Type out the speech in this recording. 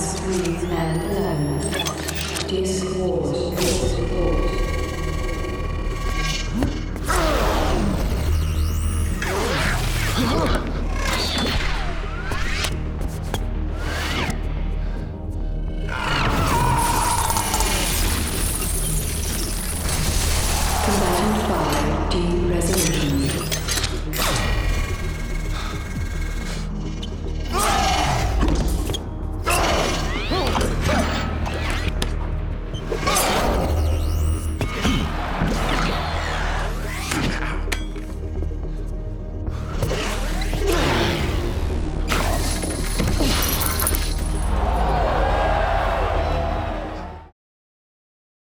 Um, Discord. Discord.